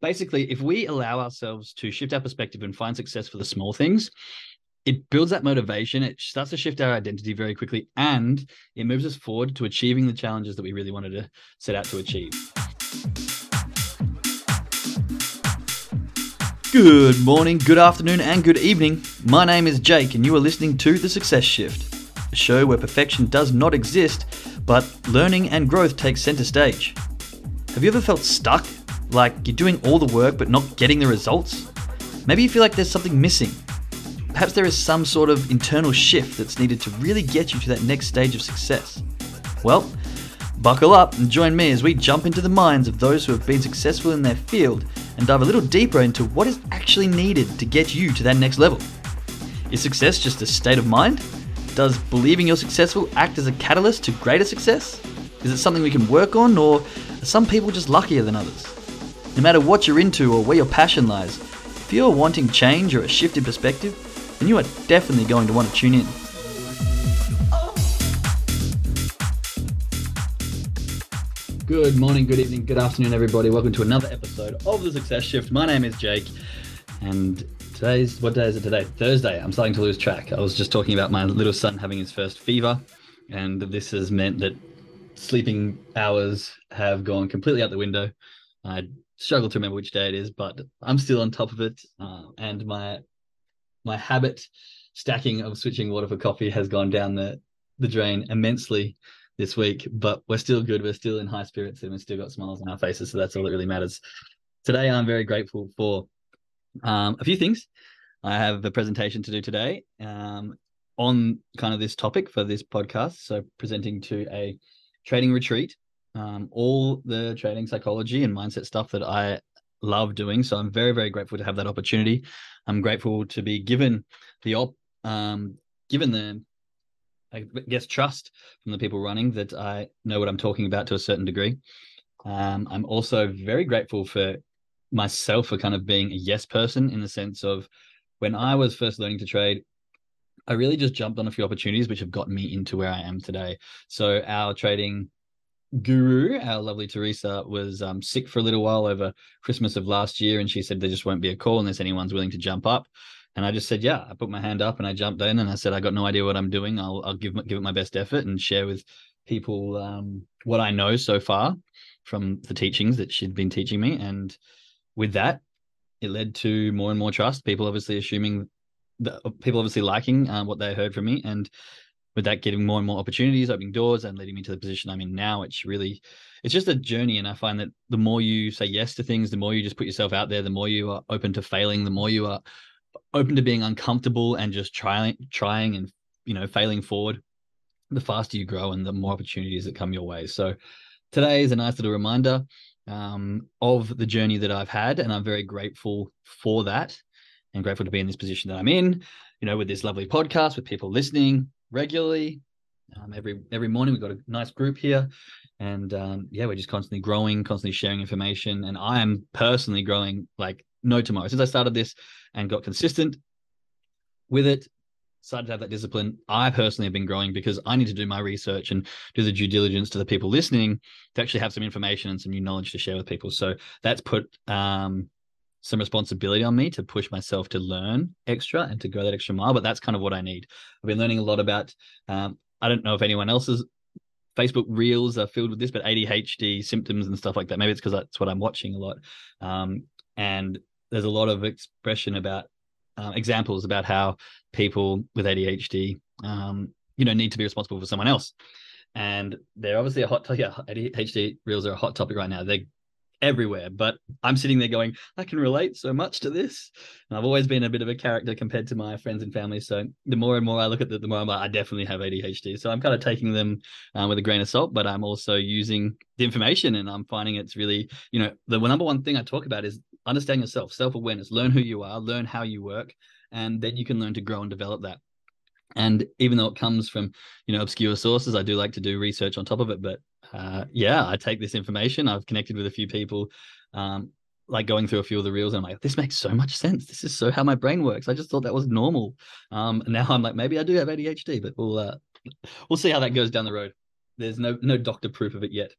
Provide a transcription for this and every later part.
basically, if we allow ourselves to shift our perspective and find success for the small things, it builds that motivation. It starts to shift our identity very quickly and it moves us forward to achieving the challenges that we really wanted to set out to achieve. Good morning, good afternoon, and good evening. My name is Jake, and you are listening to The Success Shift, a show where perfection does not exist, but learning and growth take center stage. Have you ever felt stuck? Like you're doing all the work but not getting the results? Maybe you feel like there's something missing Perhaps there is some sort of internal shift that's needed to really get you to that next stage of success. Well, buckle up and join me as we jump into the minds of those who have been successful in their field and dive a little deeper into what is actually needed to get you to that next level. Is success just a state of mind? Does believing you're successful act as a catalyst to greater success? Is it something we can work on, or are some people just luckier than others? No matter what you're into or where your passion lies, if you're wanting change or a shift in perspective, then you are definitely going to want to tune in. Good morning, good evening, good afternoon, everybody. Welcome to another episode of The Success Shift. My name is Jake, and today's what day is it today? Thursday. I'm starting to lose track. I was just talking about my little son having his first fever, and this has meant that sleeping hours have gone completely out the window. I struggle to remember which day it is, but I'm still on top of it, uh, and my my habit stacking of switching water for coffee has gone down the the drain immensely this week, but we're still good. We're still in high spirits and we've still got smiles on our faces. So that's all that really matters. Today, I'm very grateful for um, a few things. I have a presentation to do today um, on kind of this topic for this podcast. So, presenting to a trading retreat, um, all the trading psychology and mindset stuff that I love doing. So, I'm very, very grateful to have that opportunity. I'm grateful to be given the op, um, given the, I guess, trust from the people running that I know what I'm talking about to a certain degree. Um, I'm also very grateful for myself for kind of being a yes person in the sense of when I was first learning to trade, I really just jumped on a few opportunities which have gotten me into where I am today. So our trading guru, our lovely Teresa, was um, sick for a little while over Christmas of last year, and she said there just won't be a call unless anyone's willing to jump up. And I just said, yeah. I put my hand up and I jumped in, and I said, I got no idea what I'm doing. I'll I'll give give it my best effort and share with people um, what I know so far from the teachings that she'd been teaching me. And with that, it led to more and more trust. People obviously assuming that people obviously liking uh, what they heard from me, and with that getting more and more opportunities opening doors and leading me to the position i'm in now it's really it's just a journey. And i find that the more you say yes to things the more you just put yourself out there the more you are open to failing the more you are open to being uncomfortable and just trying trying and you know failing forward the faster you grow and the more opportunities that come your way. So today is a nice little reminder um, of the journey that i've had and i'm very grateful for that and grateful to be in this position that i'm in you know with this lovely podcast with people listening regularly. Um, every every morning we've got a nice group here, and um, yeah, we're just constantly growing, constantly sharing information. And I am personally growing like no tomorrow since I started this and got consistent with it. Started to have that discipline. I personally have been growing because I need to do my research and do the due diligence to the people listening to actually have some information and some new knowledge to share with people. So that's put um, some responsibility on me to push myself to learn extra and to go that extra mile. But that's kind of what I need. I've been learning a lot about. Um, I don't know if anyone else's Facebook reels are filled with this, but ADHD symptoms and stuff like that. Maybe it's because that's what I'm watching a lot. Um, and there's a lot of expression about uh, examples about how people with ADHD, um, you know, need to be responsible for someone else. And they're obviously a hot topic. Yeah, ADHD reels are a hot topic right now. They're everywhere. But I'm sitting there going, I can relate so much to this. And I've always been a bit of a character compared to my friends and family. So the more and more I look at it, the more I'm like, I definitely have ADHD. So I'm kind of taking them um, with a grain of salt, but I'm also using the information and I'm finding it's really, you know, the number one thing I talk about is understand yourself, self awareness, learn who you are, learn how you work, and then you can learn to grow and develop that. And even though it comes from, you know, obscure sources, I do like to do research on top of it. But uh, yeah, I take this information. I've connected with a few people, um, like going through a few of the reels, and I'm like, this makes so much sense. This is so how my brain works. I just thought that was normal. Um, and now I'm like, maybe I do have ADHD, but we'll uh, we'll see how that goes down the road. There's no no doctor proof of it yet.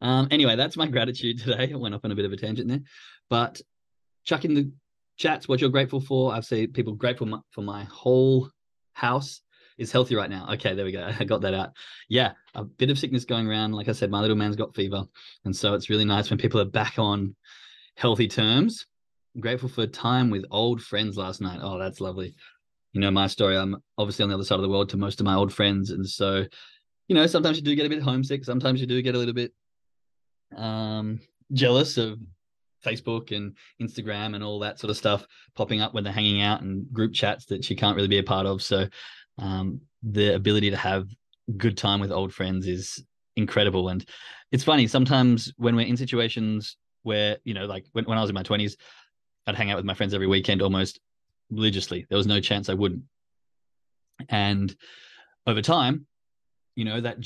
Um, anyway, that's my gratitude today. I went off on a bit of a tangent there, but chuck in the chats what you're grateful for. I've seen people grateful for my whole house is healthy right now. Okay, there we go. I got that out. Yeah, a bit of sickness going around. Like I said, my little man's got fever. And so it's really nice when people are back on healthy terms. I'm grateful for time with old friends last night. Oh, that's lovely. You know, my story, I'm obviously on the other side of the world to most of my old friends. And so, you know, sometimes you do get a bit homesick. Sometimes you do get a little bit um, jealous of Facebook and Instagram and all that sort of stuff popping up when they're hanging out and group chats that you can't really be a part of. So um, the ability to have good time with old friends is incredible. And it's funny sometimes when we're in situations where, you know, like when, when I was in my 20s, I'd hang out with my friends every weekend almost religiously. There was no chance I wouldn't. And over time, you know, that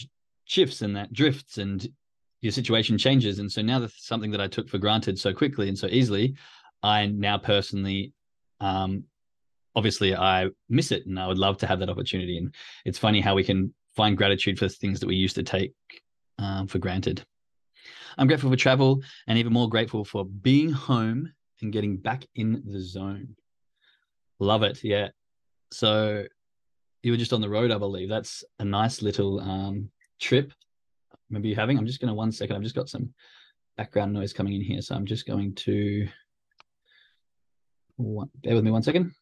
shifts and that drifts and your situation changes. And so now that's something that I took for granted so quickly and so easily, I now personally um, obviously I miss it and I would love to have that opportunity. And it's funny how we can find gratitude for things that we used to take um, for granted. I'm grateful for travel and even more grateful for being home and getting back in the zone. Love it. Yeah. So you were just on the road, I believe. That's a nice little um, trip. Maybe you're having. I'm just going to one second. I've just got some background noise coming in here. So I'm just going to. Bear with me one second.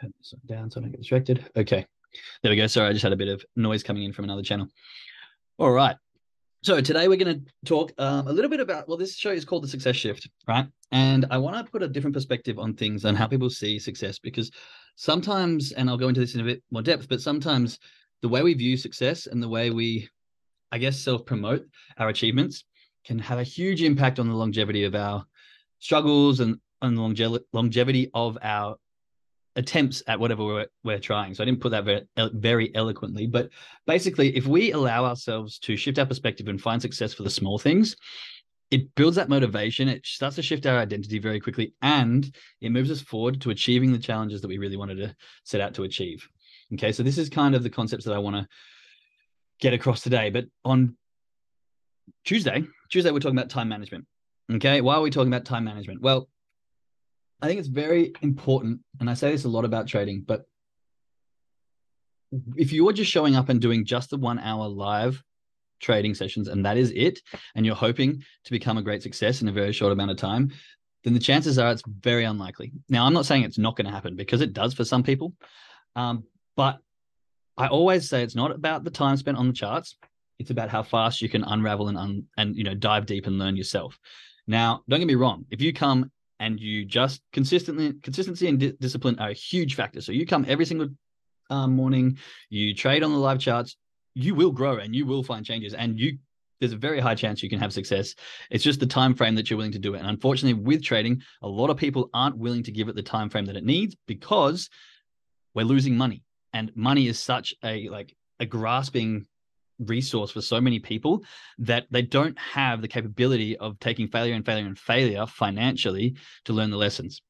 Turn this down so I don't get distracted. Okay, there we go. Sorry, I just had a bit of noise coming in from another channel. All right. So today we're going to talk um, a little bit about, well, this show is called The Success Shift, right? And I want to put a different perspective on things and how people see success because sometimes, and I'll go into this in a bit more depth, but sometimes the way we view success and the way we, I guess, self promote our achievements can have a huge impact on the longevity of our struggles and, and longe- longevity of our attempts at whatever we're, we're trying. So I didn't put that very, very eloquently, but basically, if we allow ourselves to shift our perspective and find success for the small things, it builds that motivation. It starts to shift our identity very quickly, and it moves us forward to achieving the challenges that we really wanted to set out to achieve. Okay, so this is kind of the concepts that I want to get across today. But on Tuesday, Tuesday we're talking about time management. Okay. Why are we talking about time management? Well, I think it's very important. And I say this a lot about trading, but if you're just showing up and doing just the one hour live trading sessions and that is it, and you're hoping to become a great success in a very short amount of time, then the chances are it's very unlikely. Now, I'm not saying it's not going to happen because it does for some people. Um, but I always say it's not about the time spent on the charts. It's about how fast you can unravel and un- and you know dive deep and learn yourself. Now, don't get me wrong. If you come and you just consistently, consistency and di- discipline are a huge factor. So you come every single um, morning, you trade on the live charts, you will grow and you will find changes, and you there's a very high chance you can have success. It's just the time frame that you're willing to do it. And unfortunately, with trading, a lot of people aren't willing to give it the time frame that it needs because we're losing money, and money is such a like a grasping resource for so many people that they don't have the capability of taking failure and failure and failure financially to learn the lessons.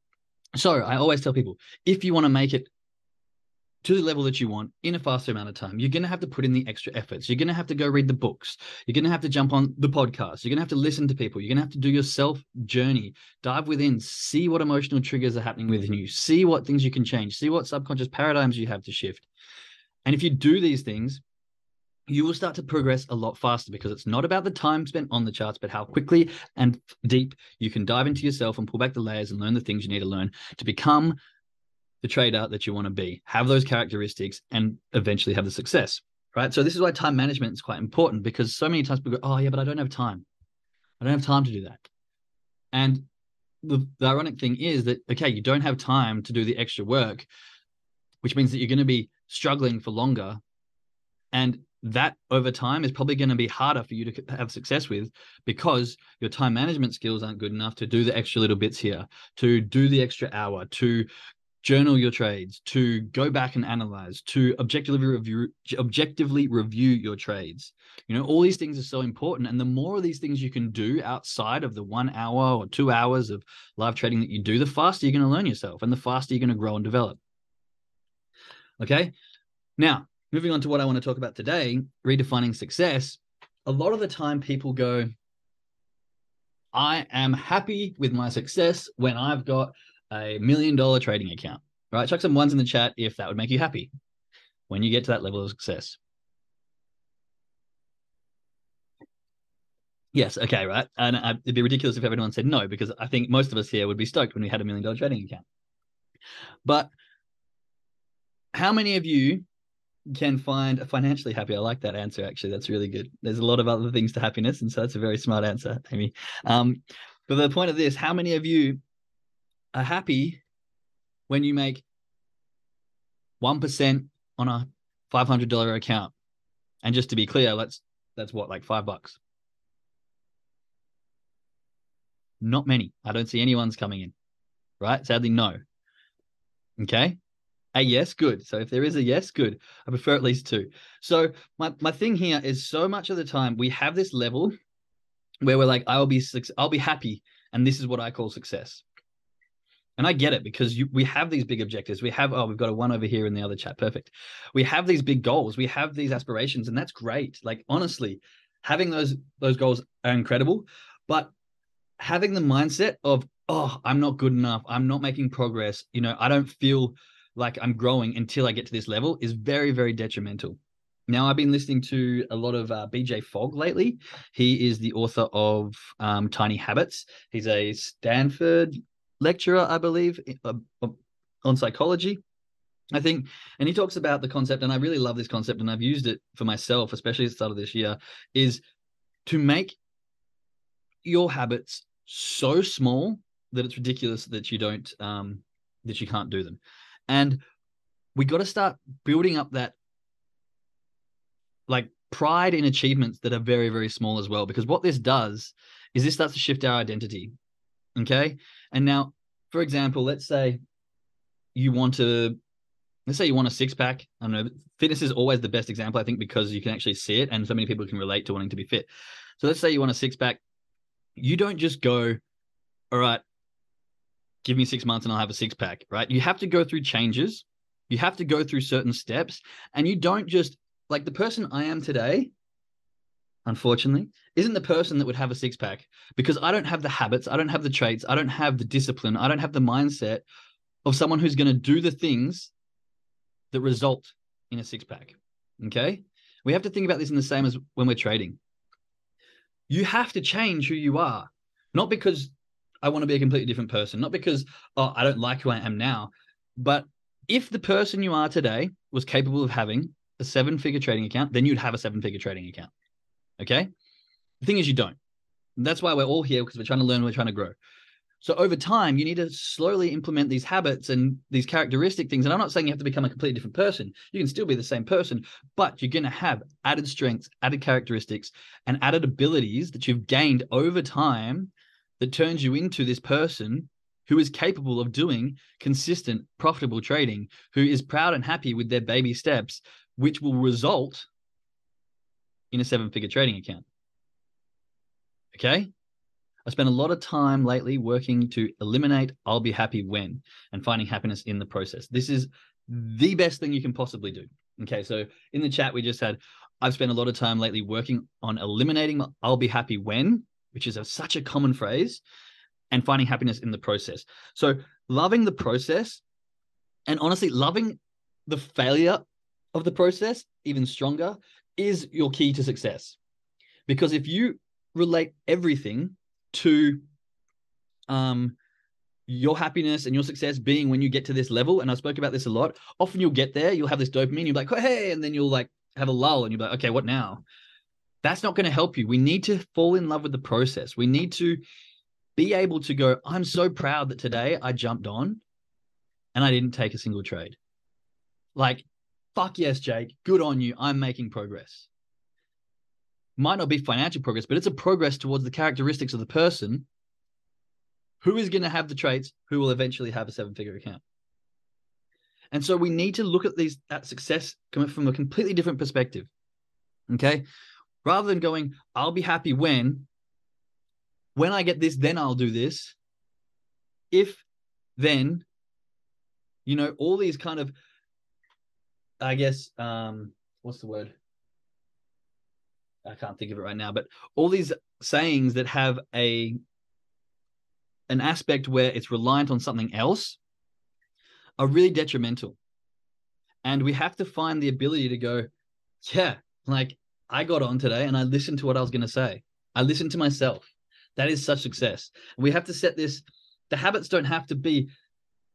So I always tell people if you want to make it to the level that you want in a faster amount of time, you're going to have to put in the extra efforts. You're going to have to go read the books. You're going to have to jump on the podcast. You're going to have to listen to people. You're going to have to do your self journey, dive within, see what emotional triggers are happening within mm-hmm. you, see what things you can change, see what subconscious paradigms you have to shift. And if you do these things, you will start to progress a lot faster because it's not about the time spent on the charts, but how quickly and deep you can dive into yourself and pull back the layers and learn the things you need to learn to become the trader that you want to be, have those characteristics, and eventually have the success. Right. So, this is why time management is quite important because so many times people go, Oh, yeah, but I don't have time. I don't have time to do that. And the, the ironic thing is that, okay, you don't have time to do the extra work, which means that you're going to be struggling for longer. And that over time is probably going to be harder for you to have success with because your time management skills aren't good enough to do the extra little bits here, to do the extra hour, to journal your trades, to go back and analyze, to objectively review objectively review your trades. You know, all these things are so important and the more of these things you can do outside of the 1 hour or 2 hours of live trading that you do, the faster you're going to learn yourself and the faster you're going to grow and develop. Okay? Now, moving on to what I want to talk about today, redefining success. A lot of the time, people go, I am happy with my success when I've got a million dollar trading account. Right? Chuck some ones in the chat if that would make you happy when you get to that level of success. Yes. Okay. Right. And uh, it'd be ridiculous if everyone said no, because I think most of us here would be stoked when we had a million dollar trading account. But how many of you can find financially happy? I like that answer. Actually, that's really good. There's a lot of other things to happiness, and so that's a very smart answer, Amy. Um, but the point of this, how many of you are happy when you make one percent on a five hundred dollar account? And just to be clear, let's that's what like five bucks. Not many. I don't see anyone's coming in. Right? Sadly, no. Okay. A yes, good. So if there is a yes, good. I prefer at least two. So my, my thing here is so much of the time we have this level where we're like, I'll be I'll be happy, and this is what I call success. And I get it because you, we have these big objectives. We have, oh, we've got a one over here in the other chat. Perfect. We have these big goals. We have these aspirations, and that's great. Like honestly, having those those goals are incredible. But having the mindset of oh i'm not good enough i'm not making progress you know i don't feel like i'm growing until i get to this level is very very detrimental. Now i've been listening to a lot of uh, bj fogg lately. He is the author of um, tiny habits. He's a stanford lecturer i believe uh, on psychology I think, and he talks about the concept, and I really love this concept, and I've used it for myself, especially at the start of this year, is to make your habits so small that it's ridiculous that you don't um that you can't do them and we got to start building up that like pride in achievements that are very very small as well. Because what this does is this starts to shift our identity okay? And now for example let's say you want to let's say you want a six pack i don't know fitness is always the best example i think because you can actually see it and so many people can relate to wanting to be fit. So let's say you want a six pack you don't just go, all right, give me six months and I'll have a six pack, right? You have to go through changes. You have to go through certain steps. And you don't just like the person I am today, unfortunately, isn't the person that would have a six pack because I don't have the habits, I don't have the traits, I don't have the discipline, I don't have the mindset of someone who's going to do the things that result in a six pack. Okay. We have to think about this in the same as when we're trading you have to change who you are, not because I want to be a completely different person, not because oh, I don't like who I am now, but if the person you are today was capable of having a seven figure trading account, then you'd have a seven figure trading account. Okay. The thing is, you don't. That's why we're all here because we're trying to learn, we're trying to grow. So over time, you need to slowly implement these habits and these characteristic things. And I'm not saying you have to become a completely different person. You can still be the same person, but you're going to have added strengths, added characteristics, and added abilities that you've gained over time that turns you into this person who is capable of doing consistent, profitable trading, who is proud and happy with their baby steps, which will result in a seven figure trading account. Okay. I spent a lot of time lately working to eliminate I'll be happy when and finding happiness in the process. This is the best thing you can possibly do. Okay, so in the chat, we just had I've spent a lot of time lately working on eliminating I'll be happy when, which is a, such a common phrase, and finding happiness in the process. So loving the process and honestly loving the failure of the process even stronger is your key to success. Because if you relate everything to um your happiness and your success being when you get to this level and i spoke about this a lot often you'll get there you'll have this dopamine you'll be like hey and then you'll like have a lull and you'll be like okay what now that's not going to help you we need to fall in love with the process we need to be able to go i'm so proud that today i jumped on and i didn't take a single trade like fuck yes jake good on you i'm making progress might not be financial progress, but it's a progress towards the characteristics of the person who is going to have the traits who will eventually have a seven figure account. And so we need to look at these at success coming from a completely different perspective. Okay. Rather than going, I'll be happy when, when I get this, then I'll do this. If then, you know, all these kind of I guess um what's the word? I can't think of it right now, but all these sayings that have a an aspect where it's reliant on something else are really detrimental. And we have to find the ability to go, yeah, like I got on today and I listened to what I was going to say. I listened to myself. That is such success. We have to set this, the habits don't have to be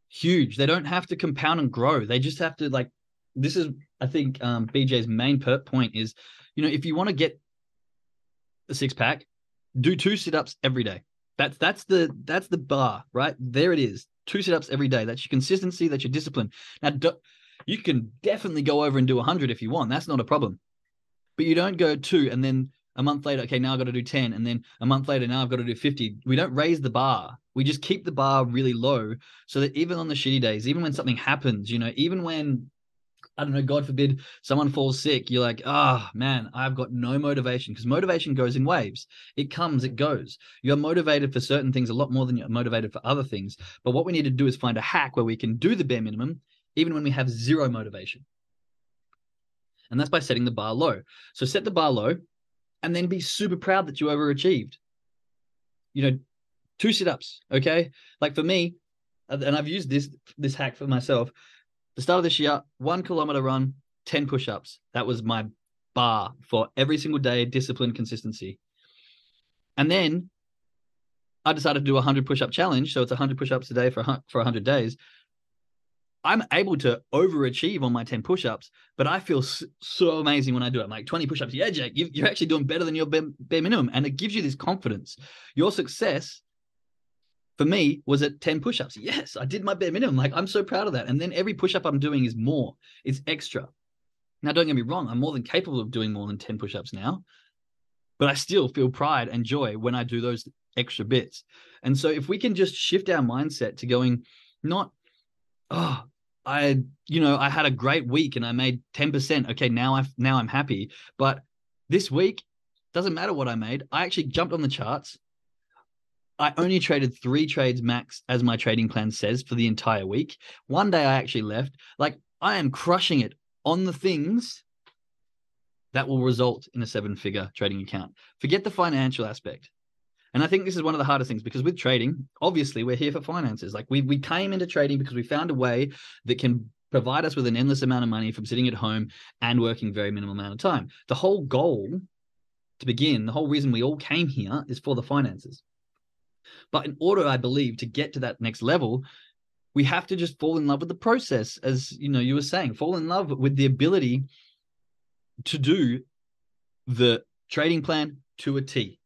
huge. They don't have to compound and grow. They just have to like, this is, I think, um, BJ's main point is, you know, if you want to get a six pack, do two sit ups every day. That's that's the that's the bar, right? There it is. Two sit ups every day. That's your consistency. That's your discipline. Now, do, you can definitely go over and do 100 if you want. That's not a problem. But you don't go two and then a month later, okay, now I've got to do 10. And then a month later, now I've got to do 50. We don't raise the bar. We just keep the bar really low so that even on the shitty days, even when something happens, you know, even when I don't know, God forbid someone falls sick, you're like, ah, oh, man, I've got no motivation because motivation goes in waves. It comes, it goes. You're motivated for certain things a lot more than you're motivated for other things. But what we need to do is find a hack where we can do the bare minimum, even when we have zero motivation. And that's by setting the bar low. So set the bar low and then be super proud that you overachieved. You know, two sit-ups, okay? Like for me, and I've used this this hack for myself. The start of this year, one kilometer run, 10 push-ups. That was my bar for every single day, discipline, consistency. And then I decided to do a 100 push-up challenge. So it's 100 push-ups a day for, for 100 days. I'm able to overachieve on my 10 push-ups, but I feel so amazing when I do it. I'm like 20 push-ups. Yeah, Jake, you're actually doing better than your bare, bare minimum. And it gives you this confidence. Your success for me was at 10 push-ups. Yes, I did my bare minimum. Like I'm so proud of that. And then every push-up I'm doing is more. It's extra. Now, don't get me wrong. I'm more than capable of doing more than 10 push-ups now, but I still feel pride and joy when I do those extra bits. And so if we can just shift our mindset to going, not, oh, I, you know, I had a great week and I made 10%. Okay, now I now I'm happy. But this week, doesn't matter what I made. I actually jumped on the charts. I only traded three trades max as my trading plan says for the entire week. One day I actually left. Like I am crushing it on the things that will result in a seven figure trading account. Forget the financial aspect. And I think this is one of the hardest things because with trading, obviously we're here for finances. Like we we came into trading because we found a way that can provide us with an endless amount of money from sitting at home and working very minimal amount of time. The whole goal to begin, the whole reason we all came here is for the finances. But in order, I believe, to get to that next level, we have to just fall in love with the process, as you know, you were saying, fall in love with the ability to do the trading plan to a T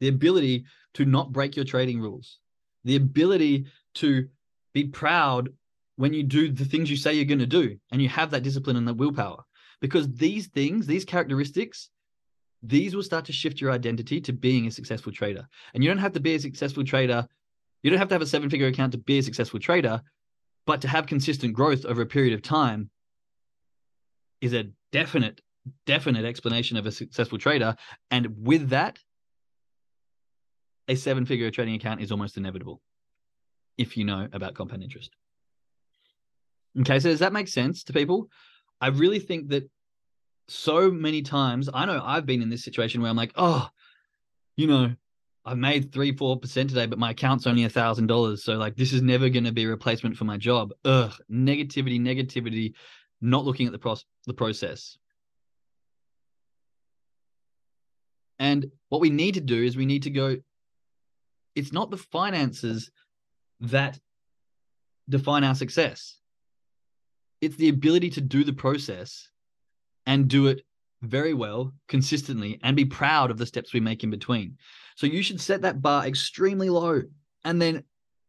the ability to not break your trading rules, the ability to be proud when you do the things you say you're going to do and you have that discipline and that willpower. Because these things, these characteristics, these will start to shift your identity to being a successful trader. And you don't have to be a successful trader. You don't have to have a seven figure account to be a successful trader, but to have consistent growth over a period of time is a definite, definite explanation of a successful trader. And with that, a seven figure trading account is almost inevitable if you know about compound interest. Okay, so does that make sense to people? I really think that so many times, I know I've been in this situation where I'm like, oh, you know, I've made three, four percent today, but my account's only a thousand dollars. So like this is never going to be a replacement for my job. Ugh, negativity, negativity, not looking at the the process. And what we need to do is we need to go, it's not the finances that define our success. It's the ability to do the process and do it very well, consistently, and be proud of the steps we make in between. So you should set that bar extremely low and then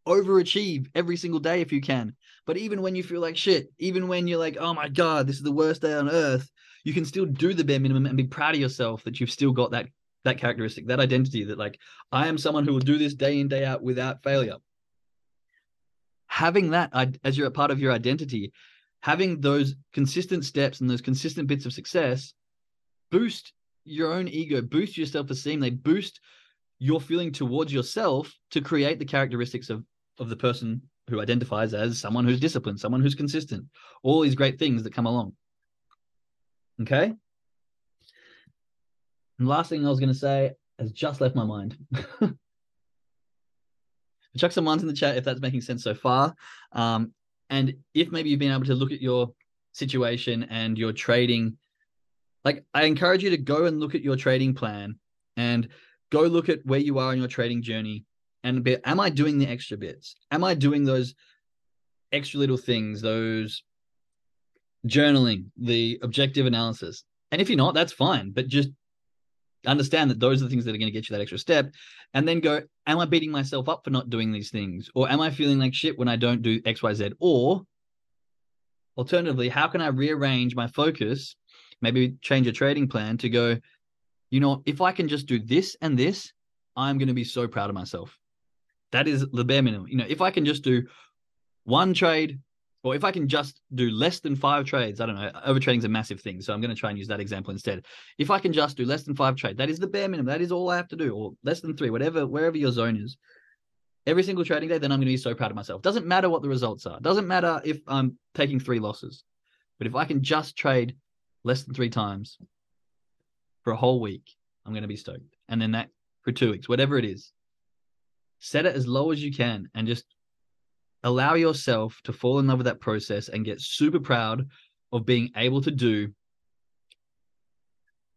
overachieve every single day if you can. But even when you feel like shit, even when you're like, oh my God, this is the worst day on earth, you can still do the bare minimum and be proud of yourself that you've still got that that characteristic, that identity that like I am someone who will do this day in day out without failure. Having that as you're a part of your identity, having those consistent steps and those consistent bits of success boost your own ego, boost your self-esteem, they boost your feeling towards yourself to create the characteristics of of the person who identifies as someone who's disciplined, someone who's consistent, all these great things that come along. Okay. And last thing I was going to say has just left my mind. Chuck some ones in the chat if that's making sense so far. Um, and if maybe you've been able to look at your situation and your trading, like I encourage you to go and look at your trading plan and go look at where you are in your trading journey and be, am I doing the extra bits? Am I doing those extra little things, those journaling, the objective analysis? And if you're not, that's fine. But just understand that those are the things that are going to get you that extra step and then go am i beating myself up for not doing these things? Or am i feeling like shit when i don't do xyz or alternatively how can i rearrange my focus maybe change a trading plan to go you know if i can just do this and this i'm going to be so proud of myself. That is the bare minimum. You know, if I can just do one trade, or if I can just do less than five trades, I don't know, overtrading is a massive thing. So I'm going to try and use that example instead. If I can just do less than five trades, that is the bare minimum. That is all I have to do, or less than three, whatever, wherever your zone is. Every single trading day, then I'm going to be so proud of myself. Doesn't matter what the results are. Doesn't matter if I'm taking three losses. But if I can just trade less than three times for a whole week, I'm going to be stoked. And then that for two weeks, whatever it is set it as low as you can and just allow yourself to fall in love with that process and get super proud of being able to do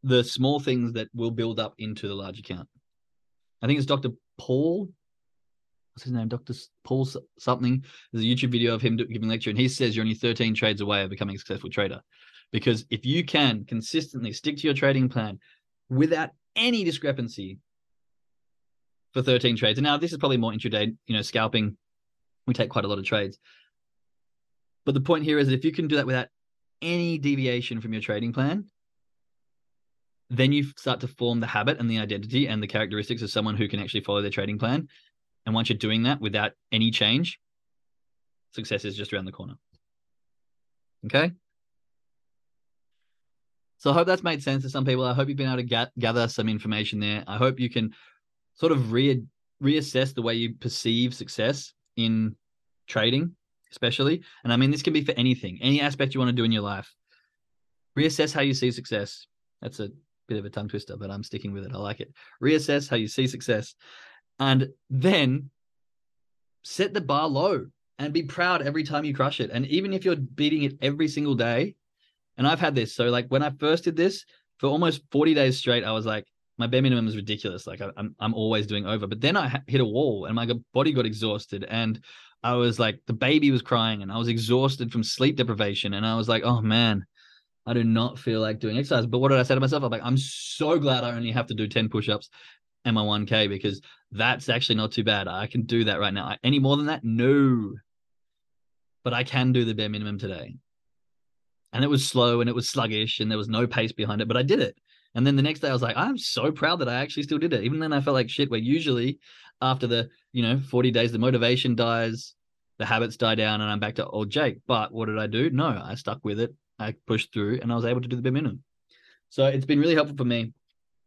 the small things that will build up into the large account. I think it's Dr. Paul. What's his name? Dr. Paul something. There's a YouTube video of him giving lecture, and he says you're only 13 trades away of becoming a successful trader. Because if you can consistently stick to your trading plan without any discrepancy for 13 trades. And now this is probably more intraday, you know, scalping. We take quite a lot of trades. But the point here is that if you can do that without any deviation from your trading plan, then you start to form the habit and the identity and the characteristics of someone who can actually follow their trading plan. And once you're doing that without any change, success is just around the corner. Okay. So I hope that's made sense to some people. I hope you've been able to get, gather some information there. I hope you can sort of re- reassess the way you perceive success in trading, especially. And I mean, this can be for anything, any aspect you want to do in your life. Reassess how you see success. That's a bit of a tongue twister, but I'm sticking with it. I like it. Reassess how you see success. And then set the bar low and be proud every time you crush it. And even if you're beating it every single day, and I've had this. So, like, when I first did this for almost 40 days straight, I was like, my bare minimum is ridiculous. Like I, am I'm always doing over. But then I hit a wall and my body got exhausted and I was like, the baby was crying and I was exhausted from sleep deprivation. And I was like, oh man, I do not feel like doing exercise. But what did I say to myself? I'm like, I'm so glad I only have to do 10 push-ups and my 1K because that's actually not too bad. I can do that right now. Any more than that? No. But I can do the bare minimum today. And it was slow and it was sluggish and there was no pace behind it, but I did it. And then the next day I was like, I'm so proud that I actually still did it. Even then I felt like shit, where usually after the, you know, 40 days, the motivation dies, the habits die down, and I'm back to old Jake. But what did I do? No, I stuck with it. I pushed through and I was able to do the bare minimum. So it's been really helpful for me.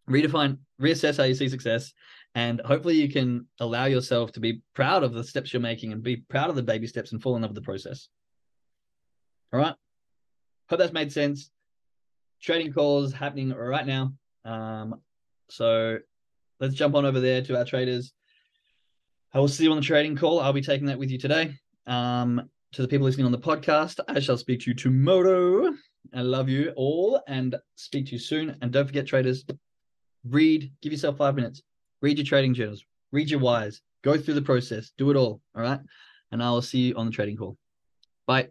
Redefine, reassess how you see success. And hopefully you can allow yourself to be proud of the steps you're making and be proud of the baby steps and fall in love with the process. All right. Hope that's made sense trading calls happening right now. Um, so let's jump on over there to our traders. I will see you on the trading call. I'll be taking that with you today. Um, to the people listening on the podcast, I shall speak to you tomorrow. I love you all and speak to you soon. And don't forget, traders, read, give yourself five minutes, read your trading journals, read your whys, go through the process, do it all. All right. And I will see you on the trading call. Bye.